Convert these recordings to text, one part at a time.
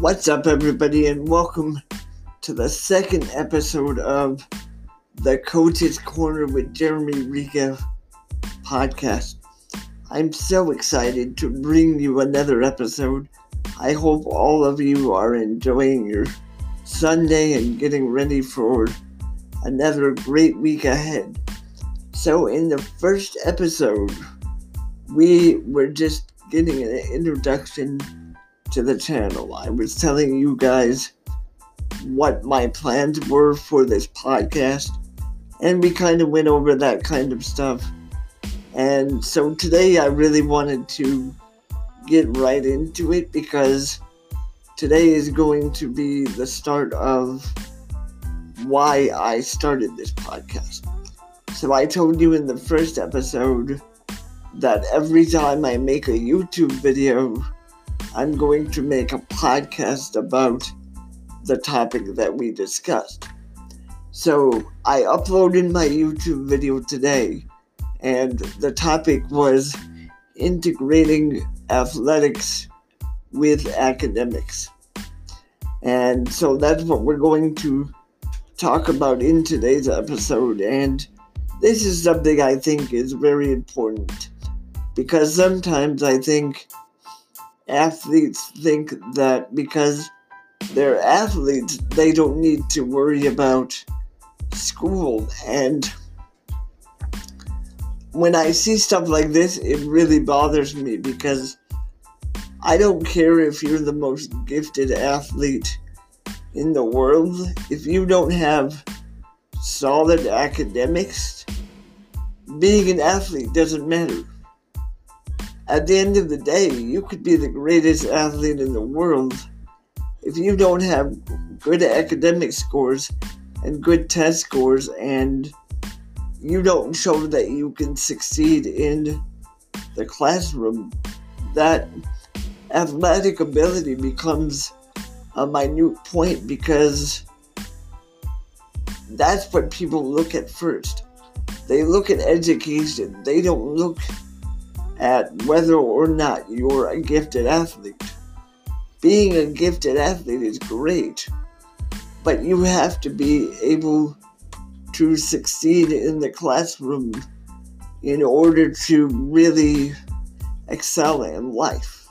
What's up, everybody, and welcome to the second episode of the Coach's Corner with Jeremy Riga podcast. I'm so excited to bring you another episode. I hope all of you are enjoying your Sunday and getting ready for another great week ahead. So, in the first episode, we were just getting an introduction to the channel. I was telling you guys what my plans were for this podcast, and we kind of went over that kind of stuff. And so today I really wanted to get right into it because today is going to be the start of why I started this podcast. So I told you in the first episode that every time I make a YouTube video, I'm going to make a podcast about the topic that we discussed. So I uploaded my YouTube video today, and the topic was integrating athletics with academics. And so that's what we're going to talk about in today's episode. And this is something I think is very important because sometimes I think athletes think that because they're athletes, they don't need to worry about school. And when I see stuff like this, it really bothers me because I don't care if you're the most gifted athlete in the world. If you don't have solid academics, being an athlete doesn't matter at the end of the day, you could be the greatest athlete in the world. If you don't have good academic scores and good test scores, and you don't show that you can succeed in the classroom, that athletic ability becomes a minute point because that's what people look at first. They look at education, they don't look at whether or not you're a gifted athlete. Being a gifted athlete is great, but you have to be able to succeed in the classroom in order to really excel in life.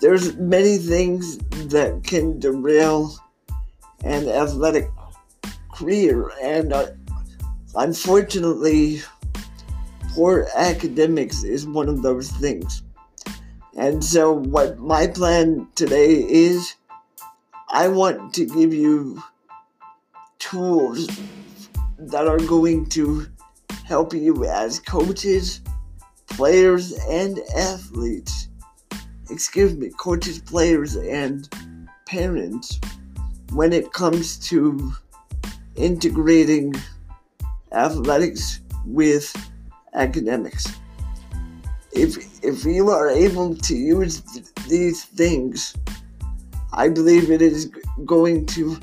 There's many things that can derail an athletic career, and uh, unfortunately, poor academics is one of those things. And so, what my plan today is, I want to give you tools that are going to help you as coaches, players, and athletes. Excuse me, coaches, players, and parents when it comes to integrating athletics with academics. If, if you are able to use th- these things, I believe it is going to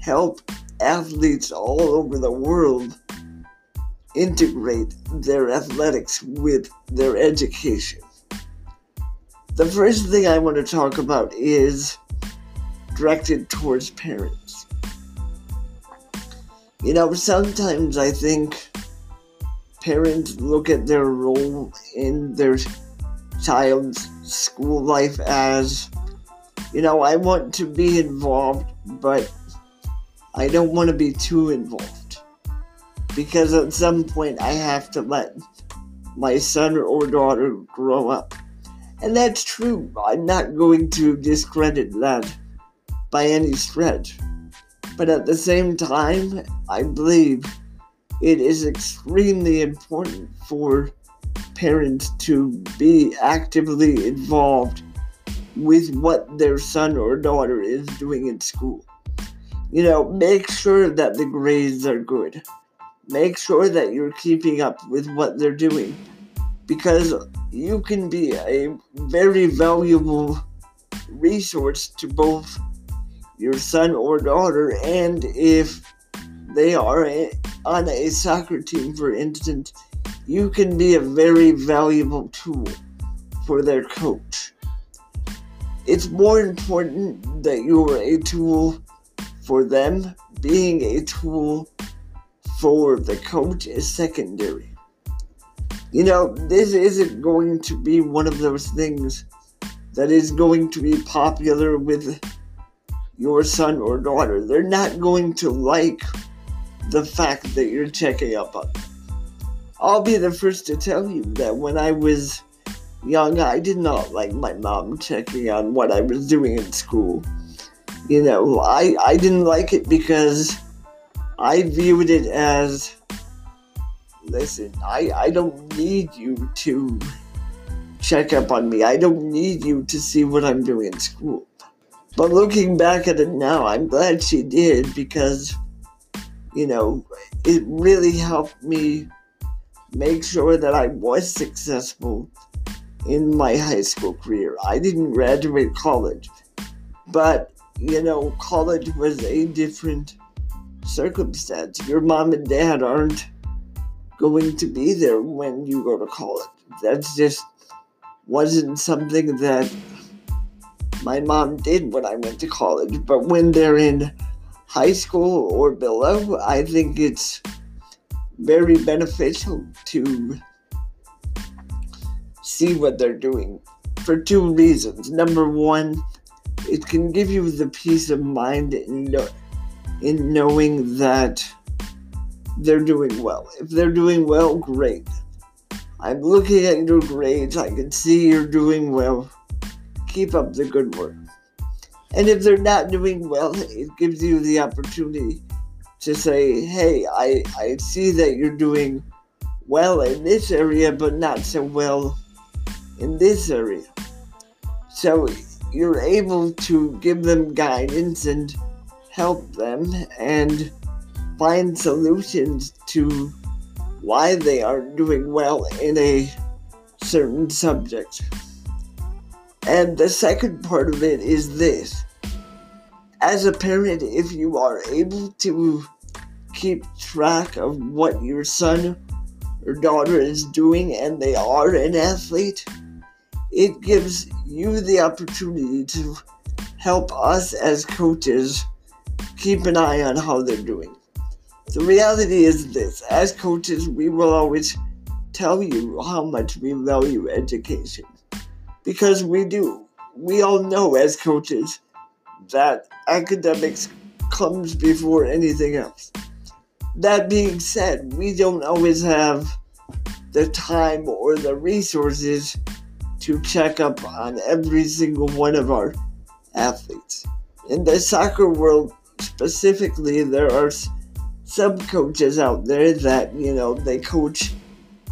help athletes all over the world integrate their athletics with their education. The first thing I want to talk about is directed towards parents. You know, sometimes I think parents look at their role in their child's school life as, you know, I want to be involved, but I don't want to be too involved. Because at some point I have to let my son or daughter grow up. And that's true. I'm not going to discredit that by any stretch. But at the same time, I believe it is extremely important for parents to be actively involved with what their son or daughter is doing in school. You know, make sure that the grades are good. Make sure that you're keeping up with what they're doing because you can be a very valuable resource to both your son or daughter and if they are on a soccer team, for instance, you can be a very valuable tool for their coach. it's more important that you are a tool for them. Being a tool for the coach is secondary. You know, this isn't going to be one of those things that is going to be popular with your son or daughter. They're not going to like the fact that you're checking up on. I'll be the first to tell you that when I was young, I did not like my mom checking on what I was doing in school. You know, I, I didn't like it because I viewed it as listen, I, I don't need you to check up on me. I don't need you to see what I'm doing in school. But looking back at it now, I'm glad she did because, you know, it really helped me make sure that I was successful in my high school career. I didn't graduate college, but, you know, college was a different circumstance. Your mom and dad aren't going to be there when you go to college. That's just wasn't something that my mom did when I went to college. But when they're in high school or below, I think it's very beneficial to see what they're doing for two reasons. Number one, it can give you the peace of mind in, know, in knowing that they're doing well. If they're doing well, great. I'm looking at your grades. I can see you're doing well. Keep up the good work. And if they're not doing well, it gives you the opportunity to say, hey, I, I see that you're doing well in this area, but not so well in this area. So you're able to give them guidance and help them and find solutions to why they aren't doing well in a certain subject. And the second part of it is this. As a parent, if you are able to keep track of what your son or daughter is doing and they are an athlete, it gives you the opportunity to help us as coaches keep an eye on how they're doing. The reality is this as coaches, we will always tell you how much we value education because we do. We all know as coaches that academics comes before anything else. That being said, we don't always have the time or the resources to check up on every single one of our athletes. In the soccer world specifically, there are some coaches out there that, you know, they coach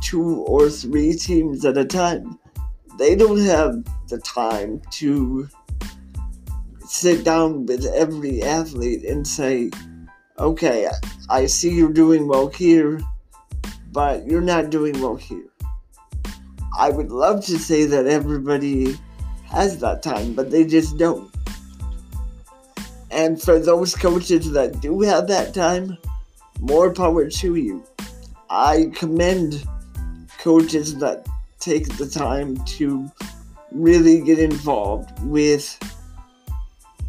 two or three teams at a time. They don't have the time to sit down with every athlete and say, okay, I see you're doing well here, but you're not doing well here. I would love to say that everybody has that time, but they just don't. And for those coaches that do have that time, more power to you. I commend coaches that take the time to really get involved with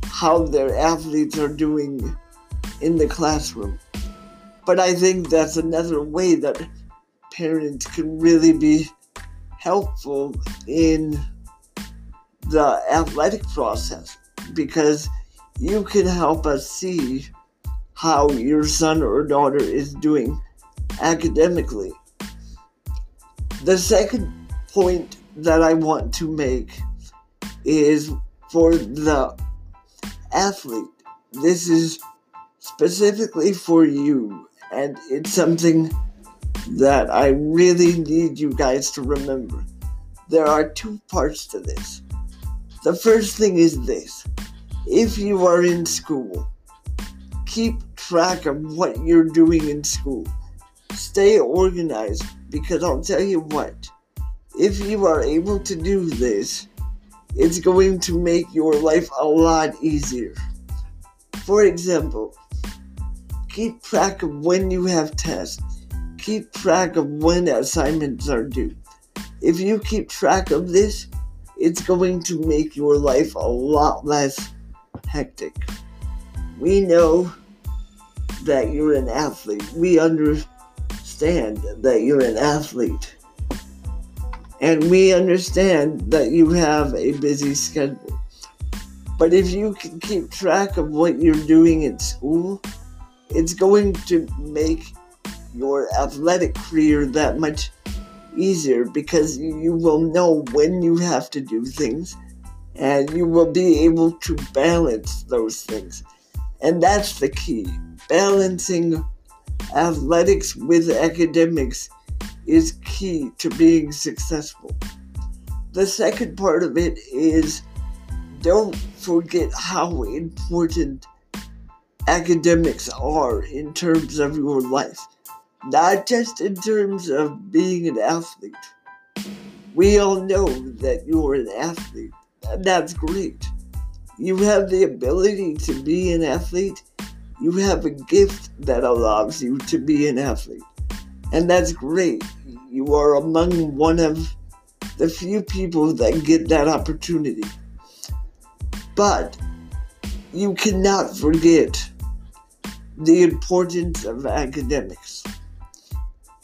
how their athletes are doing in the classroom. But I think that's another way that parents can really be helpful in the athletic process because you can help us see how your son or daughter is doing academically. The second point that I want to make is for the athlete. This is specifically for you, and it's something that I really need you guys to remember. There are two parts to this. The first thing is this if you are in school, keep track of what you're doing in school. Stay organized because I'll tell you what, if you are able to do this, it's going to make your life a lot easier. For example, keep track of when you have tests, keep track of when assignments are due. If you keep track of this, it's going to make your life a lot less hectic. We know that you're an athlete. We understand that you're an athlete. And we understand that you have a busy schedule. But if you can keep track of what you're doing in school, it's going to make your athletic career that much easier because you will know when you have to do things and you will be able to balance those things. And that's the key. Balancing athletics with academics is key to being successful. The second part of it is don't forget how important academics are in terms of your life not just in terms of being an athlete. We all know that you're an athlete, and that's great. You have the ability to be an athlete, you have a gift that allows you to be an athlete, and that's great. You are among one of the few people that get that opportunity. But you cannot forget the importance of academics.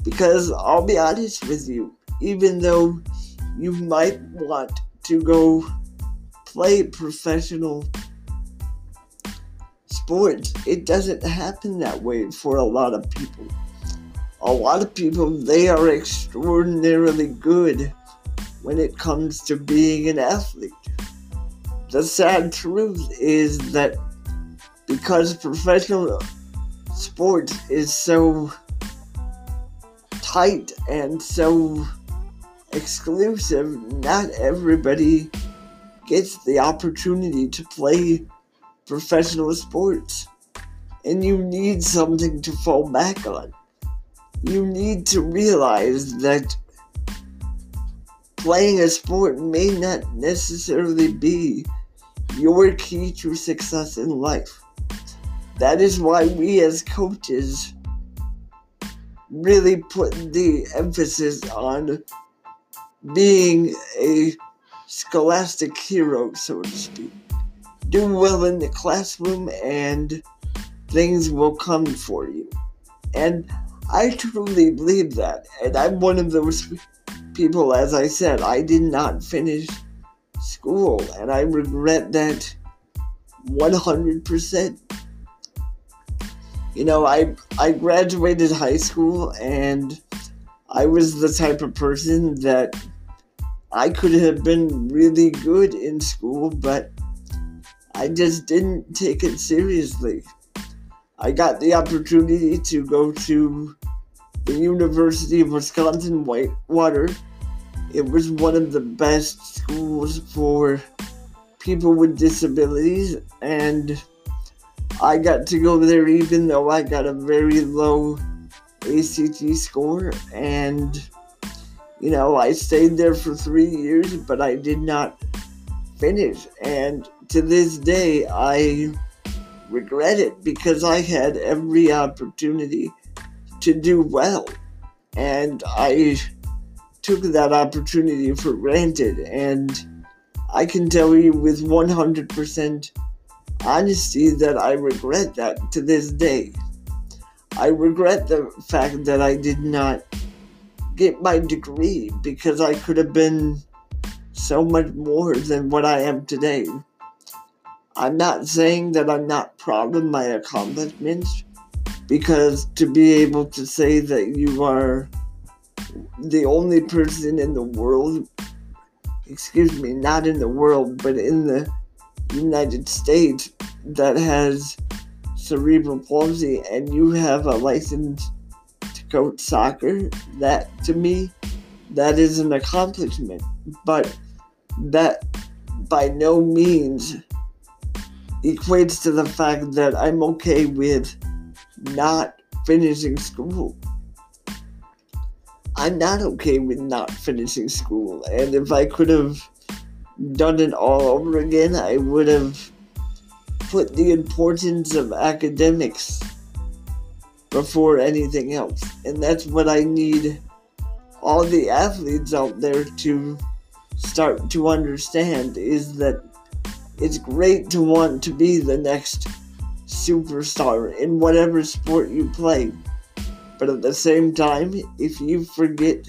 Because I'll be honest with you, even though you might want to go play professional sports, it doesn't happen that way for a lot of people. A lot of people, they are extraordinarily good when it comes to being an athlete. The sad truth is that because professional sports is so tight and so exclusive, not everybody gets the opportunity to play professional sports. And you need something to fall back on. You need to realize that playing a sport may not necessarily be your key to success in life. That is why we as coaches really put the emphasis on being a scholastic hero, so to speak. Do well in the classroom and things will come for you. And I truly believe that. And I'm one of those people, as I said, I did not finish school and I regret that 100%. You know, I I graduated high school and I was the type of person that I could have been really good in school, but I just didn't take it seriously. I got the opportunity to go to University of Wisconsin Whitewater. It was one of the best schools for people with disabilities, and I got to go there even though I got a very low ACT score. And, you know, I stayed there for three years, but I did not finish. And to this day, I regret it because I had every opportunity to do well. And I took that opportunity for granted. And I can tell you with 100% honesty that I regret that to this day. I regret the fact that I did not get my degree because I could have been so much more than what I am today. I'm not saying that I'm not proud of my accomplishments because to be able to say that you are the only person in the world, excuse me, not in the world, but in the United States that has cerebral palsy and you have a license to coach soccer, that to me, that is an accomplishment. But that by no means equates to the fact that I'm okay with not finishing school. I'm not okay with not finishing school, and if I could have done it all over again, I would have put the importance of academics before anything else. And that's what I need all the athletes out there to start to understand is that it's great to want to be the next superstar in whatever sport you play. But at the same time, if you forget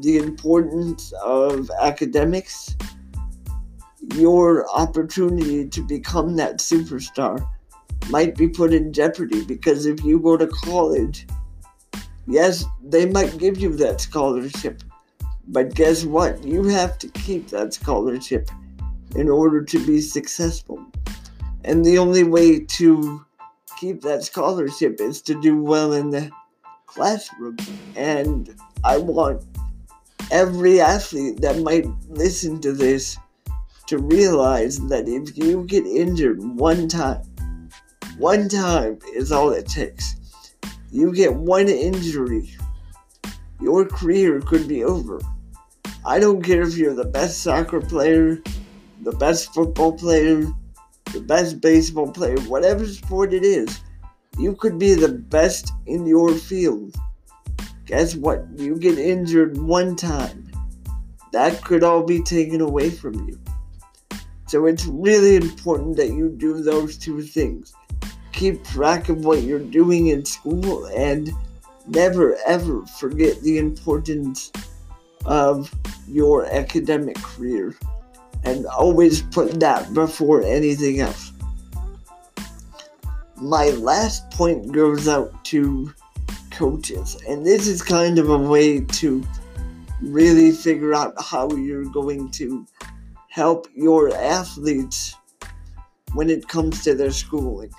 the importance of academics, your opportunity to become that superstar might be put in jeopardy because if you go to college, yes, they might give you that scholarship, but guess what? You have to keep that scholarship in order to be successful. And the only way to keep that scholarship is to do well in the classroom. And I want every athlete that might listen to this to realize that if you get injured one time, one time is all it takes. You get one injury, your career could be over. I don't care if you're the best soccer player, the best football player, the best baseball player, whatever sport it is, you could be the best in your field. Guess what? You get injured one time, that could all be taken away from you. So it's really important that you do those two things. Keep track of what you're doing in school and never ever forget the importance of your academic career and always put that before anything else. My last point goes out to coaches, and this is kind of a way to really figure out how you're going to help your athletes when it comes to their schooling.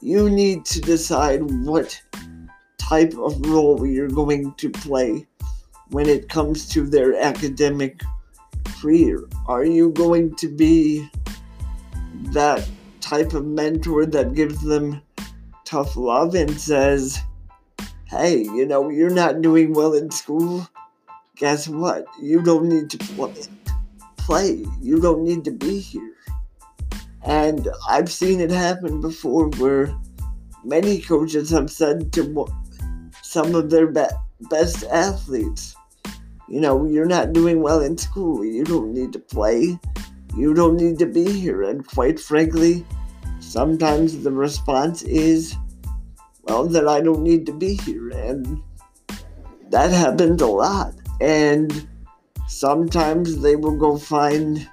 You need to decide what type of role you're going to play when it comes to their academic Are you going to be that type of mentor that gives them tough love and says, hey, you know, you're not doing well in school? Guess what? You don't need to play. You don't need to be here. And I've seen it happen before where many coaches have said to some of their be- best athletes, you know, you're not doing well in school. You don't need to play. You don't need to be here. And quite frankly, sometimes the response is, well, that I don't need to be here. And that happens a lot. And sometimes they will go find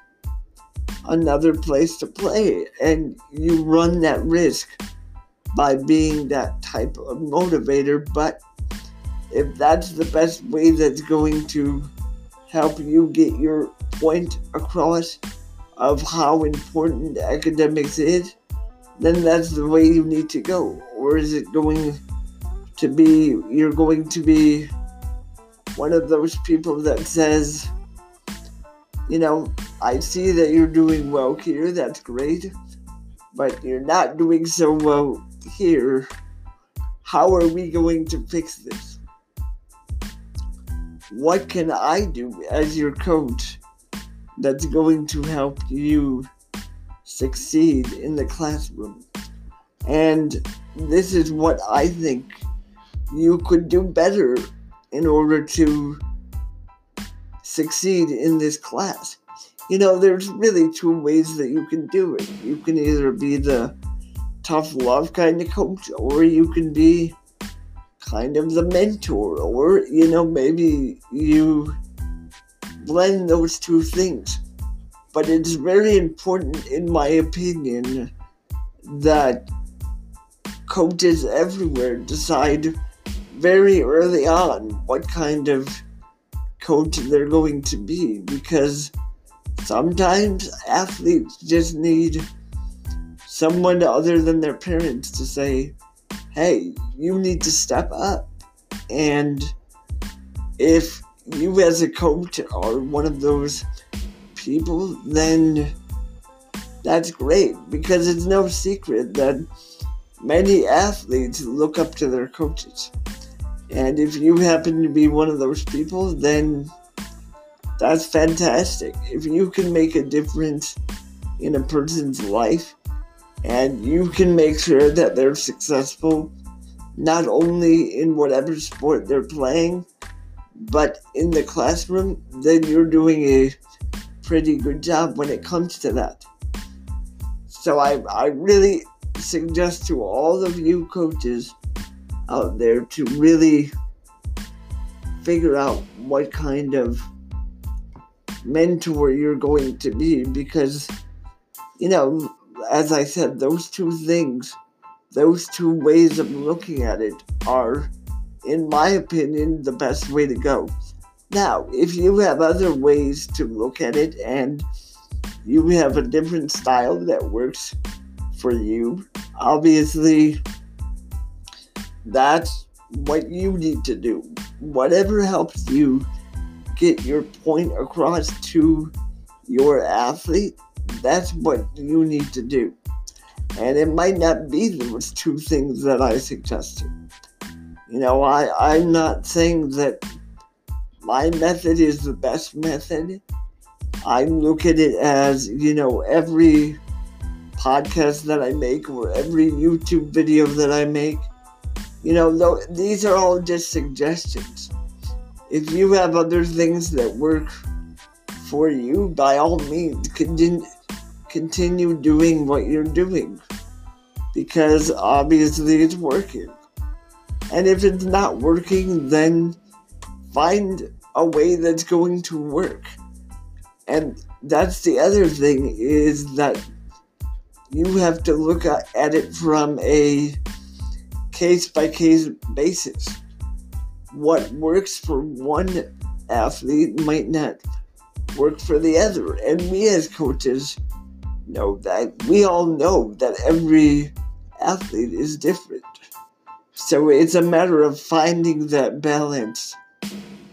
another place to play. And you run that risk by being that type of motivator. But if that's the best way that's going to help you get your point across of how important academics is, then that's the way you need to go. Or is it going to be, you're going to be one of those people that says, you know, I see that you're doing well here, that's great, but you're not doing so well here. How are we going to fix this? What can I do as your coach that's going to help you succeed in the classroom? And this is what I think you could do better in order to succeed in this class. You know, there's really two ways that you can do it. You can either be the tough love kind of coach, or you can be kind of the mentor, or you know, maybe you blend those two things. But it's very important, in my opinion, that coaches everywhere decide very early on what kind of coach they're going to be because sometimes athletes just need someone other than their parents to say, hey, you need to step up. And if you, as a coach, are one of those people, then that's great because it's no secret that many athletes look up to their coaches. And if you happen to be one of those people, then that's fantastic. If you can make a difference in a person's life, and you can make sure that they're successful not only in whatever sport they're playing, but in the classroom, then you're doing a pretty good job when it comes to that. So I, I really suggest to all of you coaches out there to really figure out what kind of mentor you're going to be because, you know, as I said, those two things, those two ways of looking at it are, in my opinion, the best way to go. Now, if you have other ways to look at it and you have a different style that works for you, obviously that's what you need to do. Whatever helps you get your point across to your athlete, that's what you need to do. And it might not be those two things that I suggested. You know, I, I'm not saying that my method is the best method. I look at it as, you know, every podcast that I make or every YouTube video that I make, you know, th- these are all just suggestions. If you have other things that work for you, by all means, continue, continue doing what you're doing because obviously it's working. And if it's not working, then find a way that's going to work. And that's the other thing is that you have to look at it from a case by case basis. What works for one athlete might not work for the other. And we as coaches know that. We all know that every athlete is different. So it's a matter of finding that balance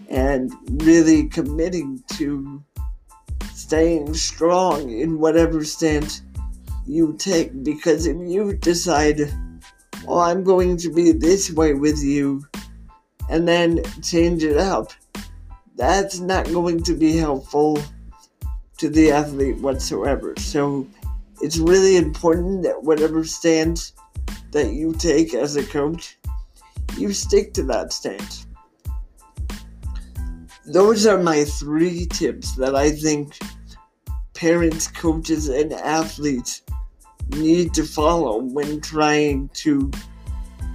and really committing to staying strong in whatever stance you take. Because if you decide, well, I'm going to be this way with you, and then change it up, that's not going to be helpful to the athlete whatsoever. So it's really important that whatever stance that you take as a coach, you stick to that stance those are my three tips that I think parents, coaches, and athletes need to follow when trying to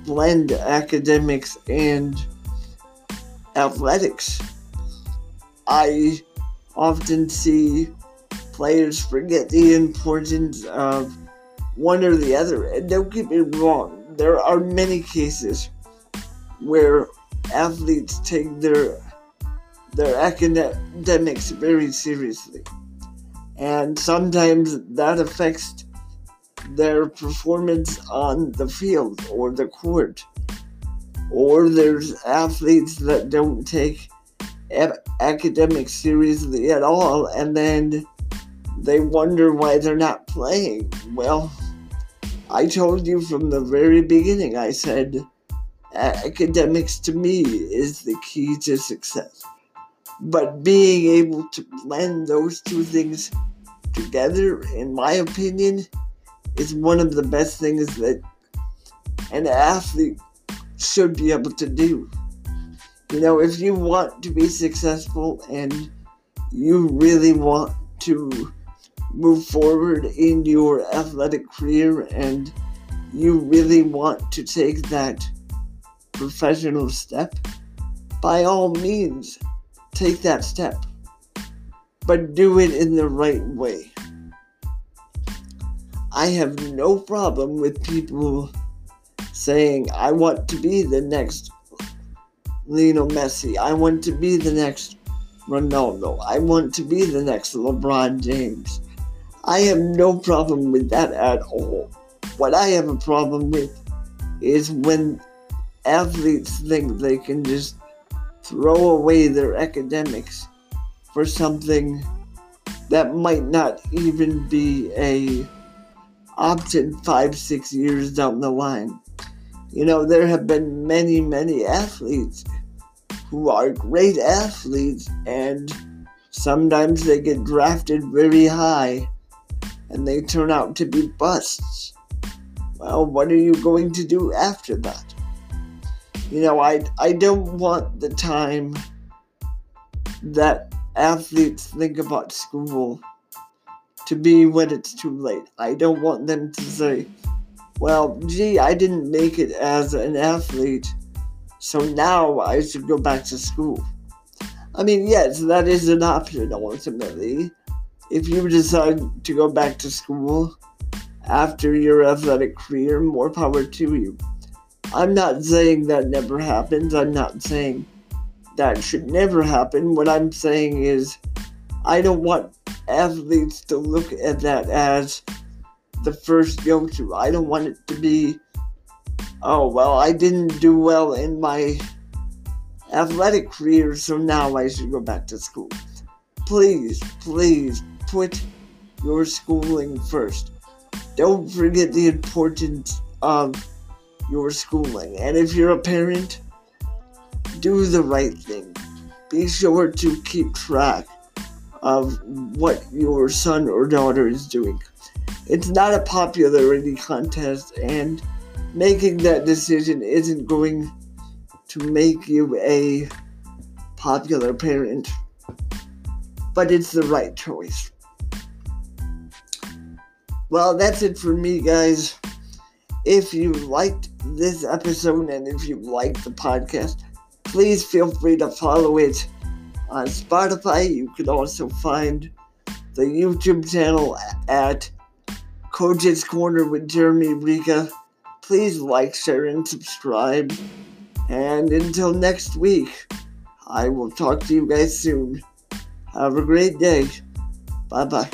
blend academics and athletics. I often see players forget the importance of one or the other. And don't get me wrong, there are many cases where athletes take their their academics very seriously. And sometimes that affects their performance on the field or the court. Or there's athletes that don't take academics seriously at all and then they wonder why they're not playing. Well, I told you from the very beginning, I said academics to me is the key to success. But being able to blend those two things together, in my opinion, is one of the best things that an athlete should be able to do. You know, if you want to be successful and you really want to move forward in your athletic career and you really want to take that professional step, by all means, take that step, but do it in the right way. I have no problem with people saying, I want to be the next Lionel Messi. I want to be the next Ronaldo. I want to be the next LeBron James. I have no problem with that at all. What I have a problem with is when athletes think they can just throw away their academics for something that might not even be a option five, six years down the line. You know, there have been many, many athletes who are great athletes, and sometimes they get drafted very high and they turn out to be busts. Well, what are you going to do after that? You know, I, I don't want the time that athletes think about school to be when it's too late. I don't want them to say, well, gee, I didn't make it as an athlete, so now I should go back to school. I mean, yes, that is an option ultimately. If you decide to go back to school after your athletic career, more power to you. I'm not saying that never happens. I'm not saying that should never happen. What I'm saying is, I don't want athletes to look at that as the first go to. I don't want it to be, oh, well, I didn't do well in my athletic career, so now I should go back to school. Please, please put your schooling first. Don't forget the importance of your schooling. And if you're a parent, do the right thing. Be sure to keep track of what your son or daughter is doing. It's not a popularity contest, and making that decision isn't going to make you a popular parent, but it's the right choice. Well, that's it for me, guys. If you liked this episode and if you liked the podcast, please feel free to follow it on Spotify. You can also find the YouTube channel at Coach's Corner with Jeremy Riga. Please like, share, and subscribe. And until next week, I will talk to you guys soon. Have a great day. Bye bye.